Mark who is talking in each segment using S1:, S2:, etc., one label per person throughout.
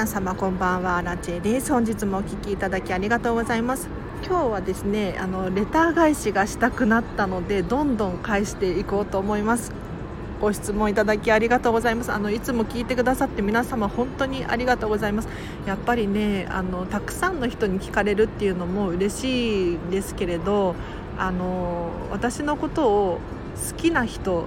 S1: 皆様こんばんはラチェです。本日もお聞きいただきありがとうございます。今日はですねあのレター返しがしたくなったのでどんどん返していこうと思います。ご質問いただきありがとうございます。あのいつも聞いてくださって皆様本当にありがとうございます。やっぱりねあのたくさんの人に聞かれるっていうのも嬉しいんですけれどあの私のことを好きな人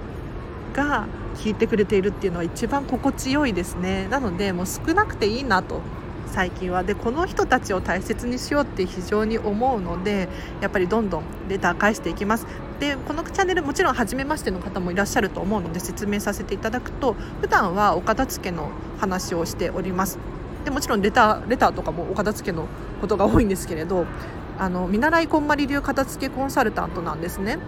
S1: が聞いてくれているっていうのは一番心地よいですね。なのでもう少なくていいなと。最近は。でこの人たちを大切にしようって非常に思うのでやっぱりどんどんレター返していきます。でこのチャンネルもちろん初めましての方もいらっしゃると思うので説明させていただくと普段はお片付けの話をしております。でもちろんレターレターとかもお片付けのことが多いんですけれどあの見習いこんまり流片付けコンサルタントなんですね。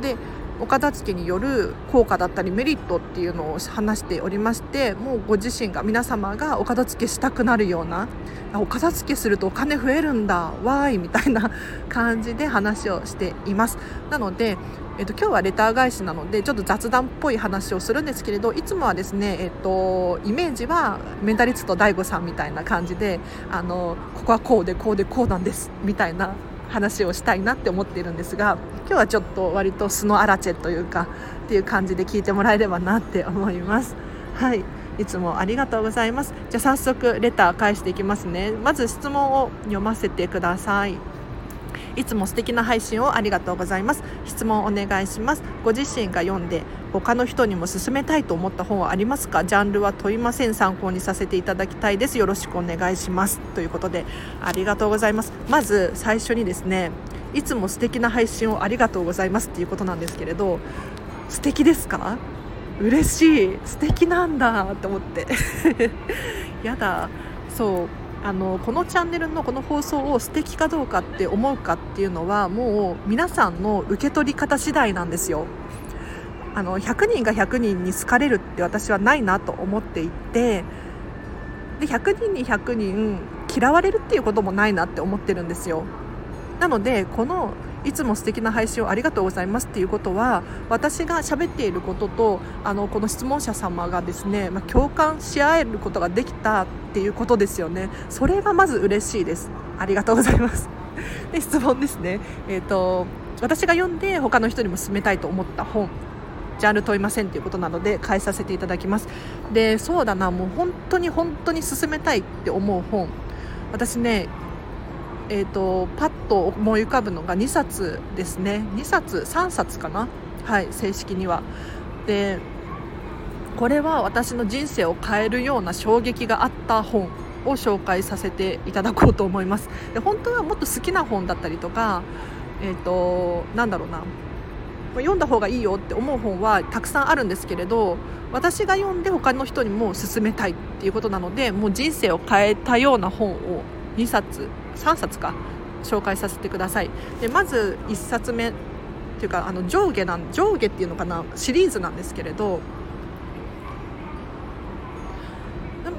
S1: でお片付けによる効果だったりメリットっていうのを話しておりましてもうご自身が皆様がお片付けしたくなるようなお片付けするとお金増えるんだわーいみたいな感じで話をしています。なのでえっと、今日はレター返しなのでちょっと雑談っぽい話をするんですけれどいつもはですね、えっと、イメージはメンタリスト DAIGO さんみたいな感じであのここはこうでこうでこうなんですみたいな話をしたいなって思っているんですが今日はちょっと割と素のアラチェというかっていう感じで聞いてもらえればなって思います。はいいつもありがとうございます。じゃあ早速レター返していきますね。まず質問を読ませてください。いつも素敵な配信をありがとうございます。質問お願いします。ご自身が読んで他の人にも勧めたいと思った本はありますか？ジャンルは問いません。参考にさせていただきたいです。よろしくお願いします。ということでありがとうございます。まず最初にですねいつも素敵な配信をありがとうございます。っていうことなんですけれど素敵ですか？嬉しい。素敵なんだ。って思って。やだ。そう。あのこのチャンネルのこの放送を素敵かどうかって思うかっていうのはもう皆さんの受け取り方次第なんですよ。あの100人が100人に好かれるって私はないなと思っていてで100人に100人嫌われるっていうこともないなって思ってるんですよ。なのでこのいつも素敵な配信をありがとうございますっていうことは私が喋っていることとあのこの質問者様がですね、まあ、共感し合えることができたっていうことですよね。それがまず嬉しいです。ありがとうございます。で質問ですね。えっ、ー、と私が読んで他の人にも勧めたいと思った本ジャンル問いませんということなので返させていただきます。でそうだなもう本当に本当に勧めたいって思う本。私ねえーと、パッと思い浮かぶのが2冊ですね。2冊3冊かな？はい正式には。でこれは私の人生を変えるような衝撃があった本を紹介させていただこうと思います。で本当はもっと好きな本だったりとかえっ、ー、となんだろうな。読んだ方がいいよって思う本はたくさんあるんですけれど私が読んで他の人にも勧めたいっていうことなのでもう人生を変えたような本を2冊3冊か紹介させてください。でまず1冊目っていうかあの上下なん上下っていうのかなシリーズなんですけれど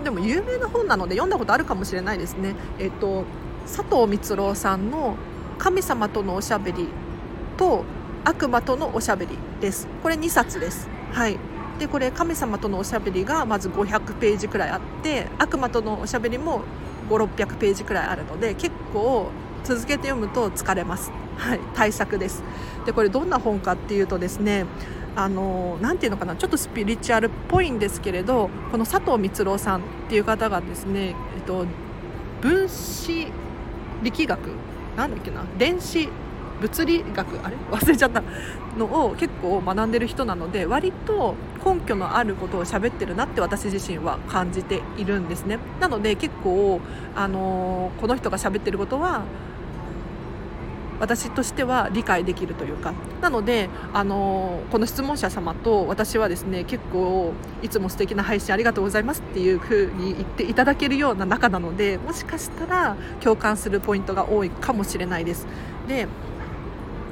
S1: でも有名な本なので読んだことあるかもしれないですね。えっと佐藤光郎さんの「神様とのおしゃべり」と「悪魔とのおしゃべり」です。これ2冊です。はい。でこれ神様とのおしゃべりがまず500ページくらいあって悪魔とのおしゃべりも5600ページくらいあるので結構続けて読むと疲れます、はい、対策です。でこれどんな本かっていうとですねあのなていうのかなちょっとスピリチュアルっぽいんですけれどこの佐藤光郎さんっていう方がですね、えっと、分子力学なんだっけな電子物理学あれ？忘れちゃった。のを結構学んでる人なので割と根拠のあることを喋ってるなって私自身は感じているんですね。なので結構、あのー、この人が喋ってることは私としては理解できるというか。なので、あの、この質問者様と私はですね結構いつも素敵な配信ありがとうございますっていうふうに言っていただけるような仲なのでもしかしたら共感するポイントが多いかもしれないです。で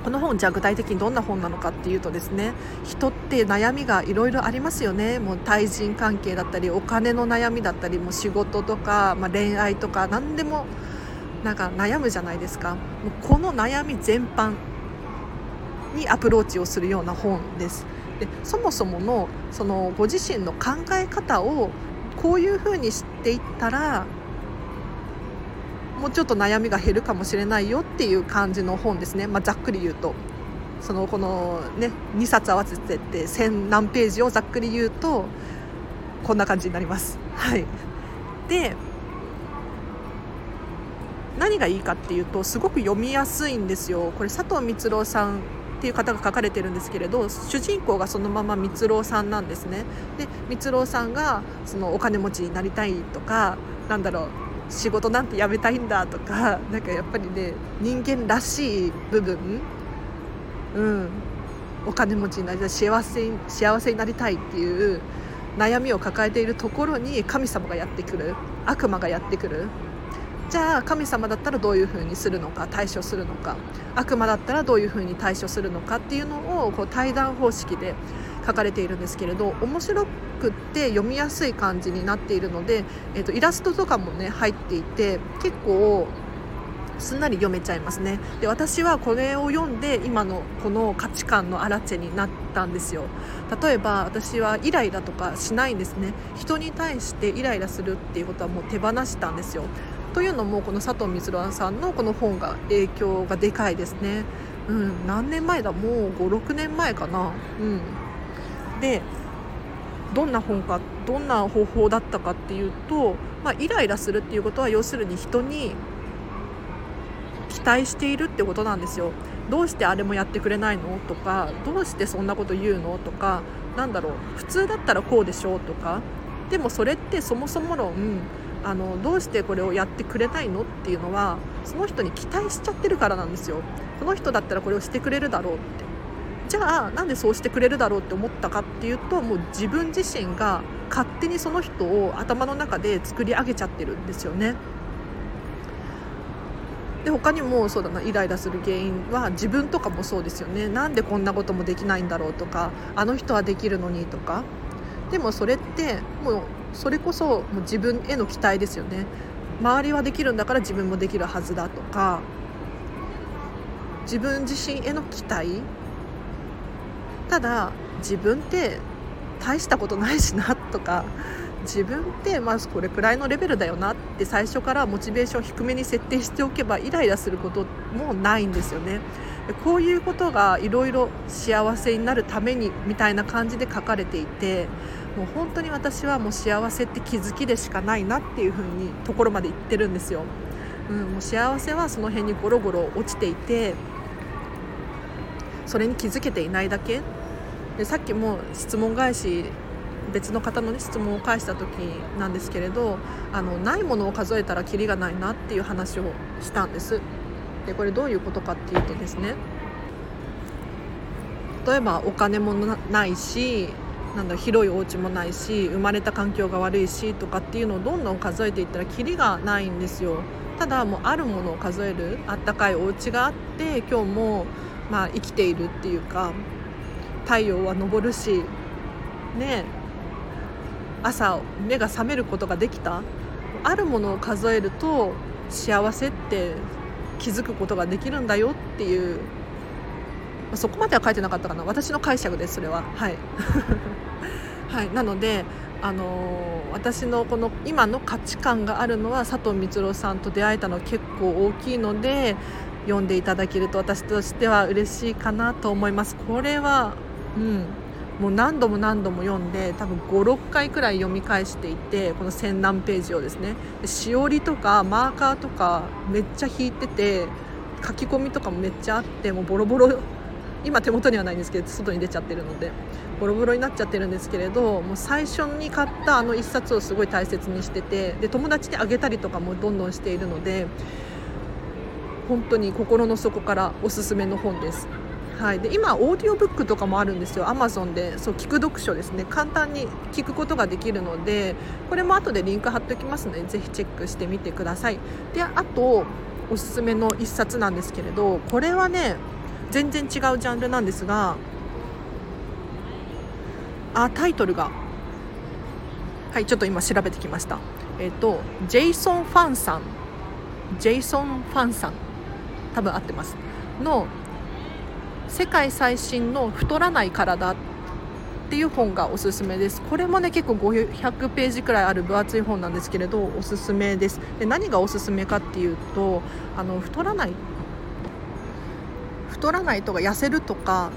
S1: この本じゃあ具体的にどんな本なのかっていうとですね人って悩みがいろいろありますよね。もう対人関係だったりお金の悩みだったりも仕事とか、まあ、恋愛とか何でもなんか悩むじゃないですか。もうこの悩み全般にアプローチをするような本です。でそもそものそのご自身の考え方をこういうふうにしていったらもうちょっと悩みが減るかもしれないよっていう感じの本ですね、まあ、ざっくり言うと。そのこのね2冊合わせてって1000何ページをざっくり言うとこんな感じになります。はい、で何がいいかっていうとすごく読みやすいんですよ。これ佐藤光郎さんっていう方が書かれてるんですけれど主人公がそのまま光郎さんなんですね。で光郎さんがそのお金持ちになりたいとかなんだろう仕事なんて辞めたいんだとか なんかやっぱりね人間らしい部分うんお金持ちになりたい幸せ幸せになりたいっていう悩みを抱えているところに神様がやってくる悪魔がやってくる。じゃあ神様だったらどういうふうにするのか対処するのか悪魔だったらどういうふうに対処するのかっていうのをこう対談方式で書かれているんですけれど面白くって読みやすい感じになっているので、えーと、イラストとかもね入っていて結構すんなり読めちゃいますね。で私はこれを読んで今のこの価値観のアラチェになったんですよ。例えば私はイライラとかしないんですね。人に対してイライラするっていうことはもう手放したんですよ。というのもこの佐藤光郎さんのこの本が影響がでかいですね、うん、何年前だ？もう56年前かな、うん、でどんな本かどんな方法だったかっていうと、まあ、イライラするっていうことは要するに人に期待しているってことなんですよ。どうしてあれもやってくれないの？とかどうしてそんなこと言うの？とかなんだろう。普通だったらこうでしょ？うとかでもそれってそもそも論あのどうしてこれをやってくれないの？っていうのはその人に期待しちゃってるからなんですよ。この人だったらこれをしてくれるだろうって。じゃあなんでそうしてくれるだろうって思ったかっていうともう自分自身が勝手にその人を頭の中で作り上げちゃってるんですよね。で他にもそうだなイライラする原因は自分とかもそうですよね。なんでこんなこともできないんだろうとかあの人はできるのにとか。でもそれってもうそれこそもう自分への期待ですよね。周りはできるんだから自分もできるはずだとか。自分自身への期待ただ自分って大したことないしなとか自分ってまずこれくらいのレベルだよなって最初からモチベーション低めに設定しておけばイライラすることもないんですよね。こういうことがいろいろ幸せになるためにみたいな感じで書かれていてもう本当に私はもう幸せって気づきでしかないなっていう風にところまで言ってるんですよ。うん、もう幸せはその辺にゴロゴロ落ちていてそれに気づけていないだけ。でさっきも質問返し別の方の、ね、質問を返した時なんですけれどあのないものを数えたらキリがないなっていう話をしたんです。でこれどういうことかっていうとですね例えばお金もないしなんだ広いお家もないし生まれた環境が悪いしとかっていうのをどんどん数えていったらキリがないんですよ。ただもうあるものを数えるあったかいお家があって今日もまあ生きているっていうか太陽は昇るしね朝目が覚めることができた。あるものを数えると幸せって気づくことができるんだよっていう。そこまでは書いてなかったかな。私の解釈ですそれは。はい。はい、なので、あのー、私のこの今の価値観があるのは佐藤光郎さんと出会えたの結構大きいので読んでいただけると私としては嬉しいかなと思います。これは、うん、もう何度も何度も読んで多分56回くらい読み返していてこの千何ページをですねしおりとかマーカーとかめっちゃ引いてて書き込みとかもめっちゃあってもうボロボロ今手元にはないんですけど外に出ちゃってるのでボロボロになっちゃってるんですけれどもう最初に買ったあの1冊をすごい大切にしててで友達にあげたりとかもどんどんしているので本当に心の底からおすすめの本です。はい、で今、オーディオブックとかもあるんですよ、アマゾンで。そう聞く読書ですね、簡単に聞くことができるので、これも後でリンク貼っておきますので、ぜひチェックしてみてください。であとおすすめの1冊なんですけれど、これはね、全然違うジャンルなんですがあタイトルが。はいちょっと今調べてきました。えっ、とジェイソン・ファンさん。ジェイソン・ファンさん。多分合ってます。の世界最新の太らない体っていう本がおすすめです。これもね結構500ページくらいある分厚い本なんですけれどおすすめです。で何がおすすめかっていうとあの太らない太らないとか痩せるとか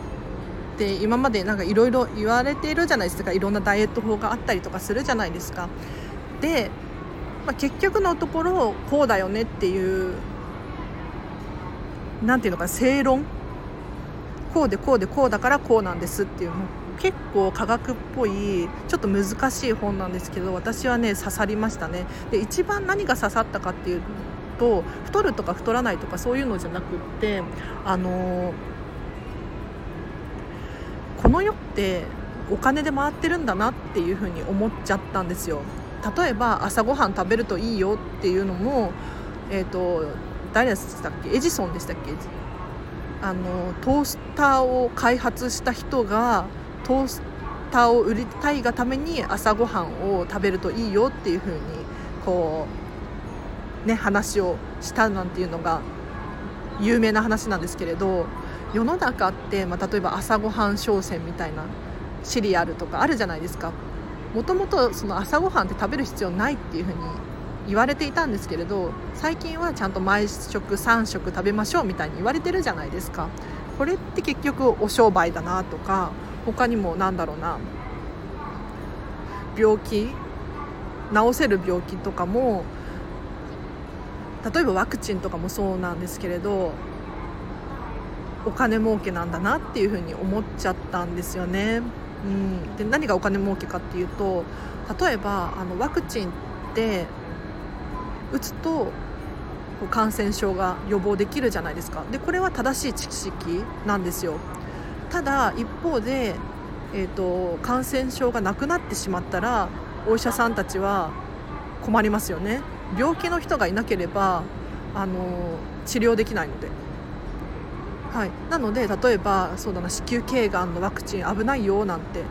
S1: って今までなんかいろいろ言われているじゃないですか。いろんなダイエット法があったりとかするじゃないですか。で、まあ、結局のところこうだよねっていう何ていうのか正論？こうでこうでこうだからこうなんですっていうの。結構科学っぽいちょっと難しい本なんですけど私はね刺さりましたね。で一番何が刺さったかっていうと太るとか太らないとかそういうのじゃなくってあのこの世ってお金で回ってるんだなっていうふうに思っちゃったんですよ。例えば朝ごはん食べるといいよっていうのもえっ、ー、と誰でしたっけ？エジソンでしたっけ？あのトースターを開発した人がトースターを売りたいがために朝ごはんを食べるといいよっていう風にこうね話をしたなんていうのが有名な話なんですけれど世の中って、まあ、例えば朝ごはん商戦みたいなシリアルとかあるじゃないですか。もともとその朝ごはんって食べる必要ないっていう風に言われていたんですけれど最近はちゃんと毎食3食食べましょうみたいに言われてるじゃないですか。これって結局お商売だなとか他にもなんだろうな。病気治せる病気とかも例えばワクチンとかもそうなんですけれどお金儲けなんだなっていうふうに思っちゃったんですよね。うん、で何がお金儲けかっていうと例えばあのワクチンって打つと感染症が予防できるじゃないですか。でこれは正しい知識なんですよ。ただ一方で、えーと、感染症がなくなってしまったらお医者さんたちは困りますよね。病気の人がいなければあの治療できないので、はい、なので例えばそうだな子宮頸がんのワクチン危ないよなんて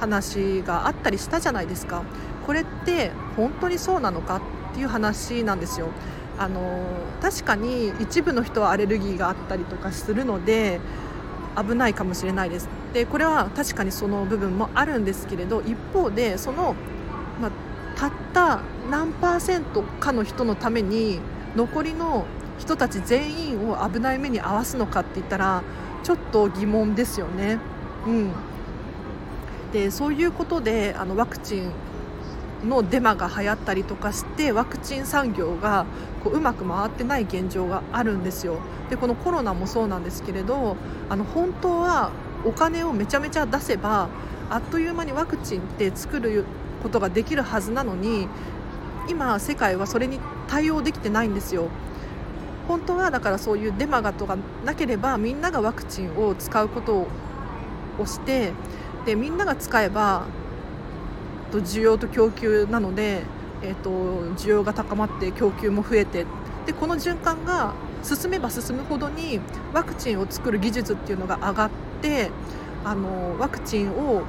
S1: 話があったりしたじゃないですか。これって本当にそうなのかっていう話なんですよ。あの確かに一部の人はアレルギーがあったりとかするので危ないかもしれないです。でこれは確かにその部分もあるんですけれど一方でその、まあ、たった何パーセントかの人のために残りの人たち全員を危ない目に遭わすのかって言ったらちょっと疑問ですよね。うん、でそういうことであのワクチンのデマが流行ったりとかしてワクチン産業がこううまく回ってない現状があるんですよ。でこのコロナもそうなんですけれどあの本当はお金をめちゃめちゃ出せばあっという間にワクチンって作ることができるはずなのに今世界はそれに対応できてないんですよ。本当はだからそういうデマがとかなければみんながワクチンを使うことをしてでみんなが使えばと需要と供給なので、えーと、需要が高まって供給も増えてでこの循環が進めば進むほどにワクチンを作る技術っていうのが上がってあのワクチンを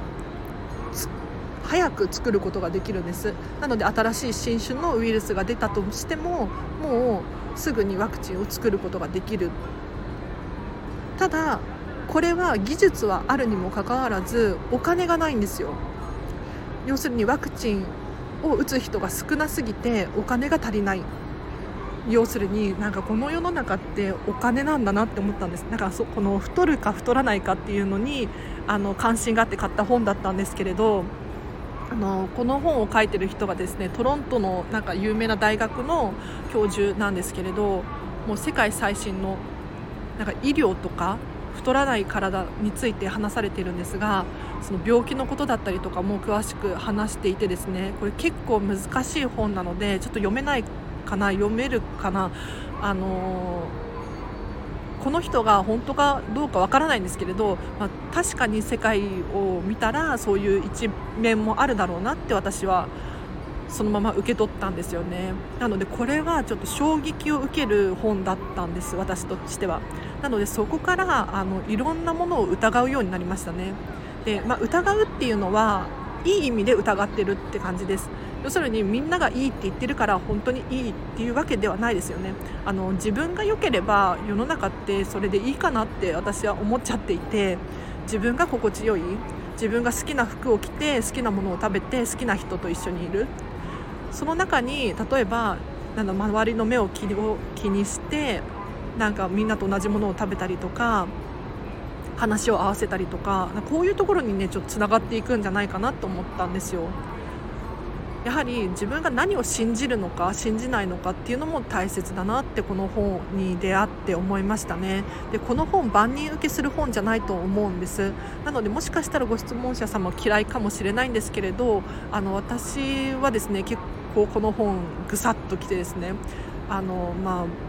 S1: 早く作ることができるんです。なので新しい新種のウイルスが出たとしてももうすぐにワクチンを作ることができる。ただこれは技術はあるにもかかわらずお金がないんですよ。要するにワクチンを打つ人が少なすぎてお金が足りない。要するになんかこの世の中ってお金なんだなって思ったんです。だからそこの太るか太らないかっていうのにあの関心があって買った本だったんですけれどあのこの本を書いてる人がですねトロントのなんか有名な大学の教授なんですけれどもう世界最新のなんか医療とか太らない体について話されているんですがその病気のことだったりとかも詳しく話していてですねこれ結構難しい本なのでちょっと読めないかな読めるかなあのー、この人が本当かどうかわからないんですけれど、まあ、確かに世界を見たらそういう一面もあるだろうなって私はそのまま受け取ったんですよね。なのでこれはちょっと衝撃を受ける本だったんです私としては。なのでそこからあのいろんなものを疑うようになりましたね。で、まあ、疑うっていうのはいい意味で疑ってるって感じです。要するにみんながいいって言ってるから本当にいいっていうわけではないですよね。あの自分が良ければ世の中ってそれでいいかなって私は思っちゃっていて自分が心地よい自分が好きな服を着て好きなものを食べて好きな人と一緒にいる。その中に例えばなん周りの目を気にしてなんかみんなと同じものを食べたりとか話を合わせたりとかこういうところにねちょっとつながっていくんじゃないかなと思ったんですよ。やはり自分が何を信じるのか信じないのかっていうのも大切だなってこの本に出会って思いましたねでこの本万人受けする本じゃないと思うんですなのでもしかしたらご質問者様嫌いかもしれないんですけれどあの私はですね結構この本ぐさっときてですねあのまあ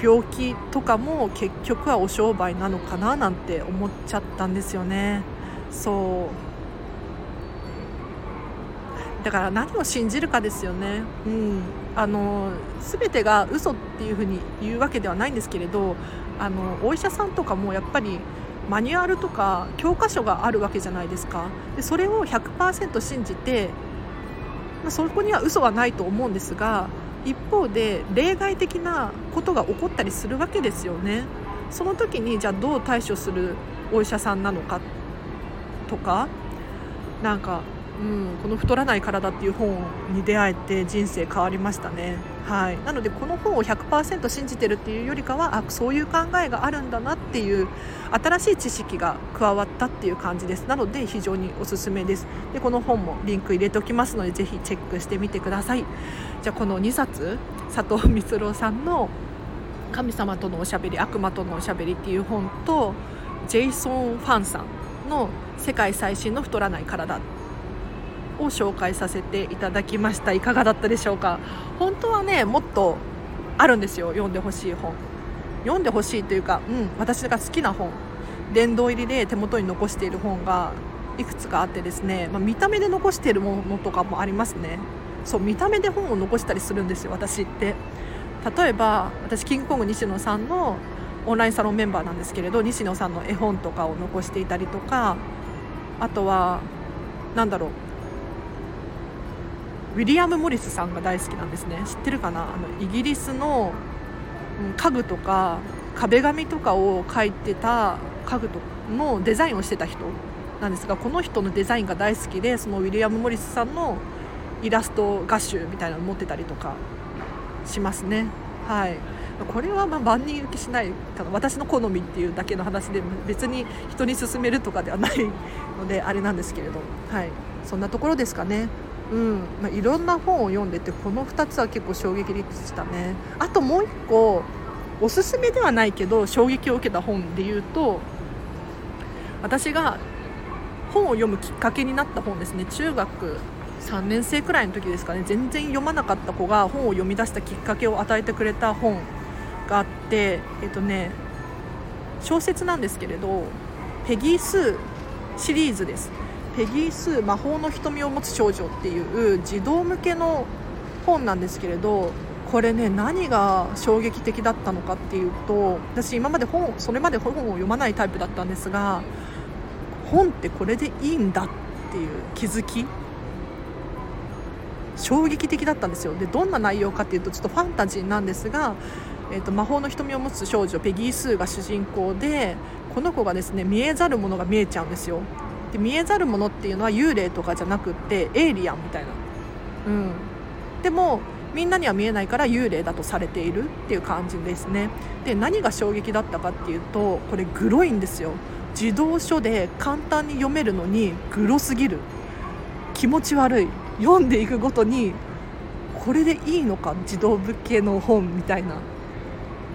S1: 病気とかも結局はお商売なのかななんて思っちゃったんですよね。そう。だから何を信じるかですよね、うん、あの全てが嘘っていうふうに言うわけではないんですけれどあのお医者さんとかもやっぱりマニュアルとか教科書があるわけじゃないですか。でそれを100%信じて、まあ、そこには嘘はないと思うんですが一方で例外的なことが起こったりするわけですよね。その時にじゃあどう対処するお医者さんなのかとかなんかうん、この「太らない体」っていう本に出会えて人生変わりましたね、はい、なのでこの本を100%信じてるっていうよりかはあそういう考えがあるんだなっていう新しい知識が加わったっていう感じです。なので非常におすすめです。でこの本もリンク入れておきますのでぜひチェックしてみてください。じゃあこの2冊佐藤光郎さんの「神様とのおしゃべり悪魔とのおしゃべり」っていう本とジェイソン・ファンさんの「世界最新の太らない体」を紹介させていただきました。いかがだったでしょうか？本当はねもっとあるんですよ。読んでほしい本。読んでほしいというか、うん、私が好きな本。殿堂入りで手元に残している本がいくつかあってですね、まあ、見た目で残しているものとかもありますね。そう見た目で本を残したりするんですよ私って。例えば私キングコング西野さんのオンラインサロンメンバーなんですけれど西野さんの絵本とかを残していたりとかあとは何だろうウィリアム・モリスさんが大好きなんですね。知ってるかな？あのイギリスの家具とか壁紙とかを描いてた家具のデザインをしてた人なんですがこの人のデザインが大好きでそのウィリアム・モリスさんのイラスト画集みたいなの持ってたりとかしますね。はい。これはま万人受けしないかな。私の好みっていうだけの話で別に人に勧めるとかではないのであれなんですけれど。はい。そんなところですかね。うん。まあ、いろんな本を読んでてこの2つは結構衝撃でしたね。あともう1個おすすめではないけど衝撃を受けた本で言うと私が本を読むきっかけになった本ですね。中学3年生くらいの時ですかね。全然読まなかった子が本を読み出したきっかけを与えてくれた本があってえっとね小説なんですけれどペギー・スーシリーズです。ペギー・スー魔法の瞳を持つ少女っていう児童向けの本なんですけれどこれね何が衝撃的だったのかっていうと私今まで本それまで本を読まないタイプだったんですが本ってこれでいいんだっていう気づき衝撃的だったんですよ。でどんな内容かっていうとちょっとファンタジーなんですが、えーと、魔法の瞳を持つ少女ペギー・スーが主人公でこの子がですね見えざるものが見えちゃうんですよ。で見えざるものっていうのは幽霊とかじゃなくってエイリアンみたいな、うん、でもみんなには見えないから幽霊だとされているっていう感じですね。で何が衝撃だったかっていうとこれグロいんですよ。児童書で簡単に読めるのにグロすぎる。気持ち悪い。読んでいくごとにこれでいいのか？児童物件の本みたいな、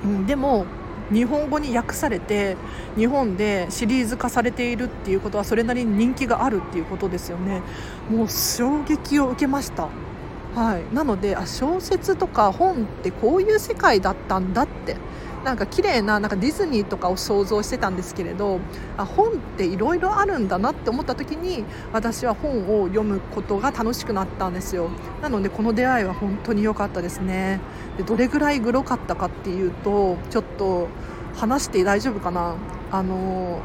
S1: うん、でも日本語に訳されて日本でシリーズ化されているっていうことはそれなりに人気があるっていうことですよね。もう衝撃を受けました。はい。なのであ小説とか本ってこういう世界だったんだってなんか綺麗ななんかディズニーとかを想像してたんですけれどあ本っていろいろあるんだなって思った時に私は本を読むことが楽しくなったんですよ。なのでこの出会いは本当に良かったですね。でどれぐらいグロかったかっていうとちょっと話して大丈夫かな。あの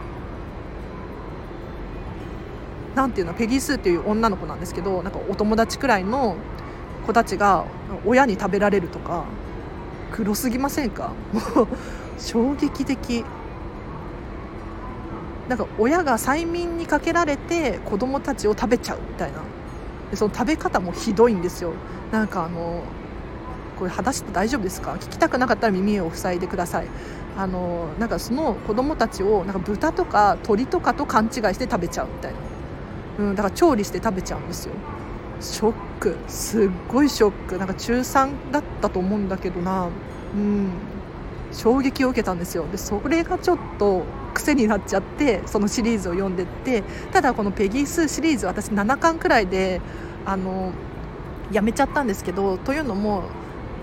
S1: なんていうのペギー・スーっていう女の子なんですけどなんかお友達くらいの子たちが親に食べられるとか黒すぎませんか？も う衝撃的。なんか親が催眠にかけられて子供たちを食べちゃうみたいな。でその食べ方もひどいんですよ。なんかあのこれ話して大丈夫ですか？聞きたくなかったら耳を塞いでください。あのなんかその子供たちをなんか豚とか鳥とかと勘違いして食べちゃうみたいな、うん、だから調理して食べちゃうんですよ。ショック。すっごいショック。なんか中3だったと思うんだけどな。うん。衝撃を受けたんですよ。でそれがちょっと癖になっちゃってそのシリーズを読んでってただこのペギースシリーズ私7巻くらいであのやめちゃったんですけどというのも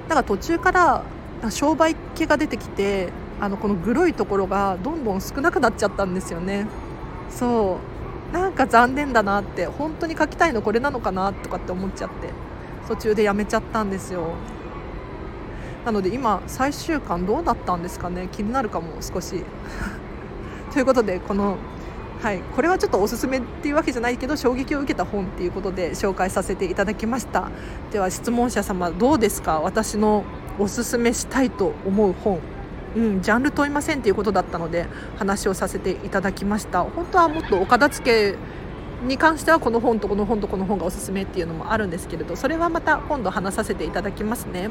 S1: なんか途中から商売系が出てきてあのこのグロいところがどんどん少なくなっちゃったんですよね。そう。なんか残念だなって本当に書きたいのこれなのかなとかって思っちゃって途中でやめちゃったんですよ。なので今最終巻どうだったんですかね？気になるかも少し。ということでこのはい、これはちょっとおすすめっていうわけじゃないけど衝撃を受けた本っていうことで紹介させていただきました。では質問者様どうですか？私のおすすめしたいと思う本。うん、ジャンル問いませんということだったので話をさせていただきました本当はもっとお片付けに関してはこの本とこの本とこの本がおすすめっていうのもあるんですけれどそれはまた今度話させていただきますね。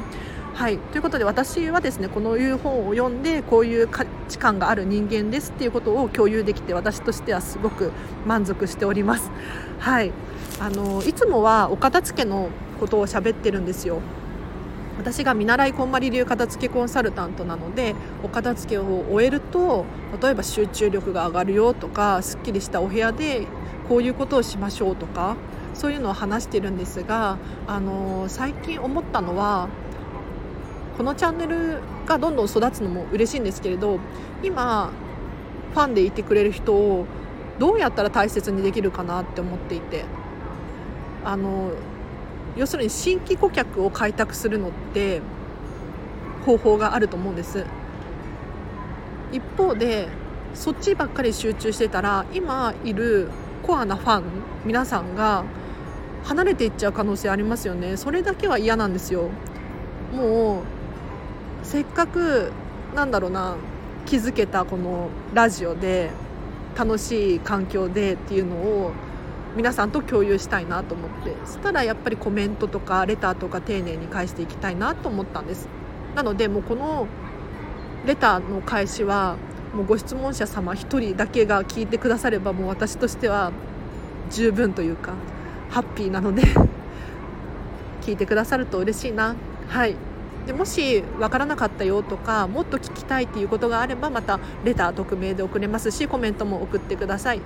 S1: はいということで私はですねこのいう本を読んでこういう価値観がある人間ですっていうことを共有できて私としてはすごく満足しております。はいあのいつもはお片付けのことを喋ってるんですよ。私が見習いこんまり流片付けコンサルタントなのでお片付けを終えると例えば集中力が上がるよとかすっきりしたお部屋でこういうことをしましょうとかそういうのを話してるんですが、あの最近思ったのはこのチャンネルがどんどん育つのも嬉しいんですけれど今ファンでいてくれる人をどうやったら大切にできるかなって思っていてあの要するに新規顧客を開拓するのって方法があると思うんです。一方でそっちばっかり集中してたら今いるコアなファン皆さんが離れていっちゃう可能性ありますよね。それだけは嫌なんですよ。もうせっかくなんだろうな気づけたこのラジオで楽しい環境でっていうのを皆さんと共有したいなと思ってそしたらやっぱりコメントとかレターとか丁寧に返していきたいなと思ったんです。なのでもうこのレターの返しはもうご質問者様1人だけが聞いてくださればもう私としては十分というかハッピーなので 聞いてくださると嬉しいな。はい。でもし分からなかったよとかもっと聞きたいっていうことがあればまたレター匿名で送れますしコメントも送ってください。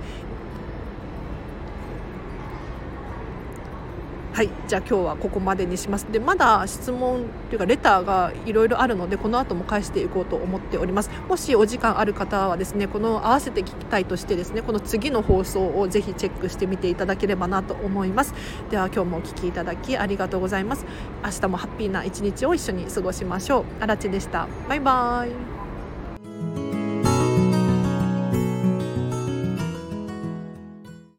S1: はいじゃあ今日はここまでにします。でまだ質問というかレターがいろいろあるのでこの後も返していこうと思っております。もしお時間ある方はですねこの合わせて聞きたいとしてですねこの次の放送をぜひチェックしてみていただければなと思います。では今日もお聴きいただきありがとうございます。明日もハッピーな一日を一緒に過ごしましょう。あらちでした。バイバイ。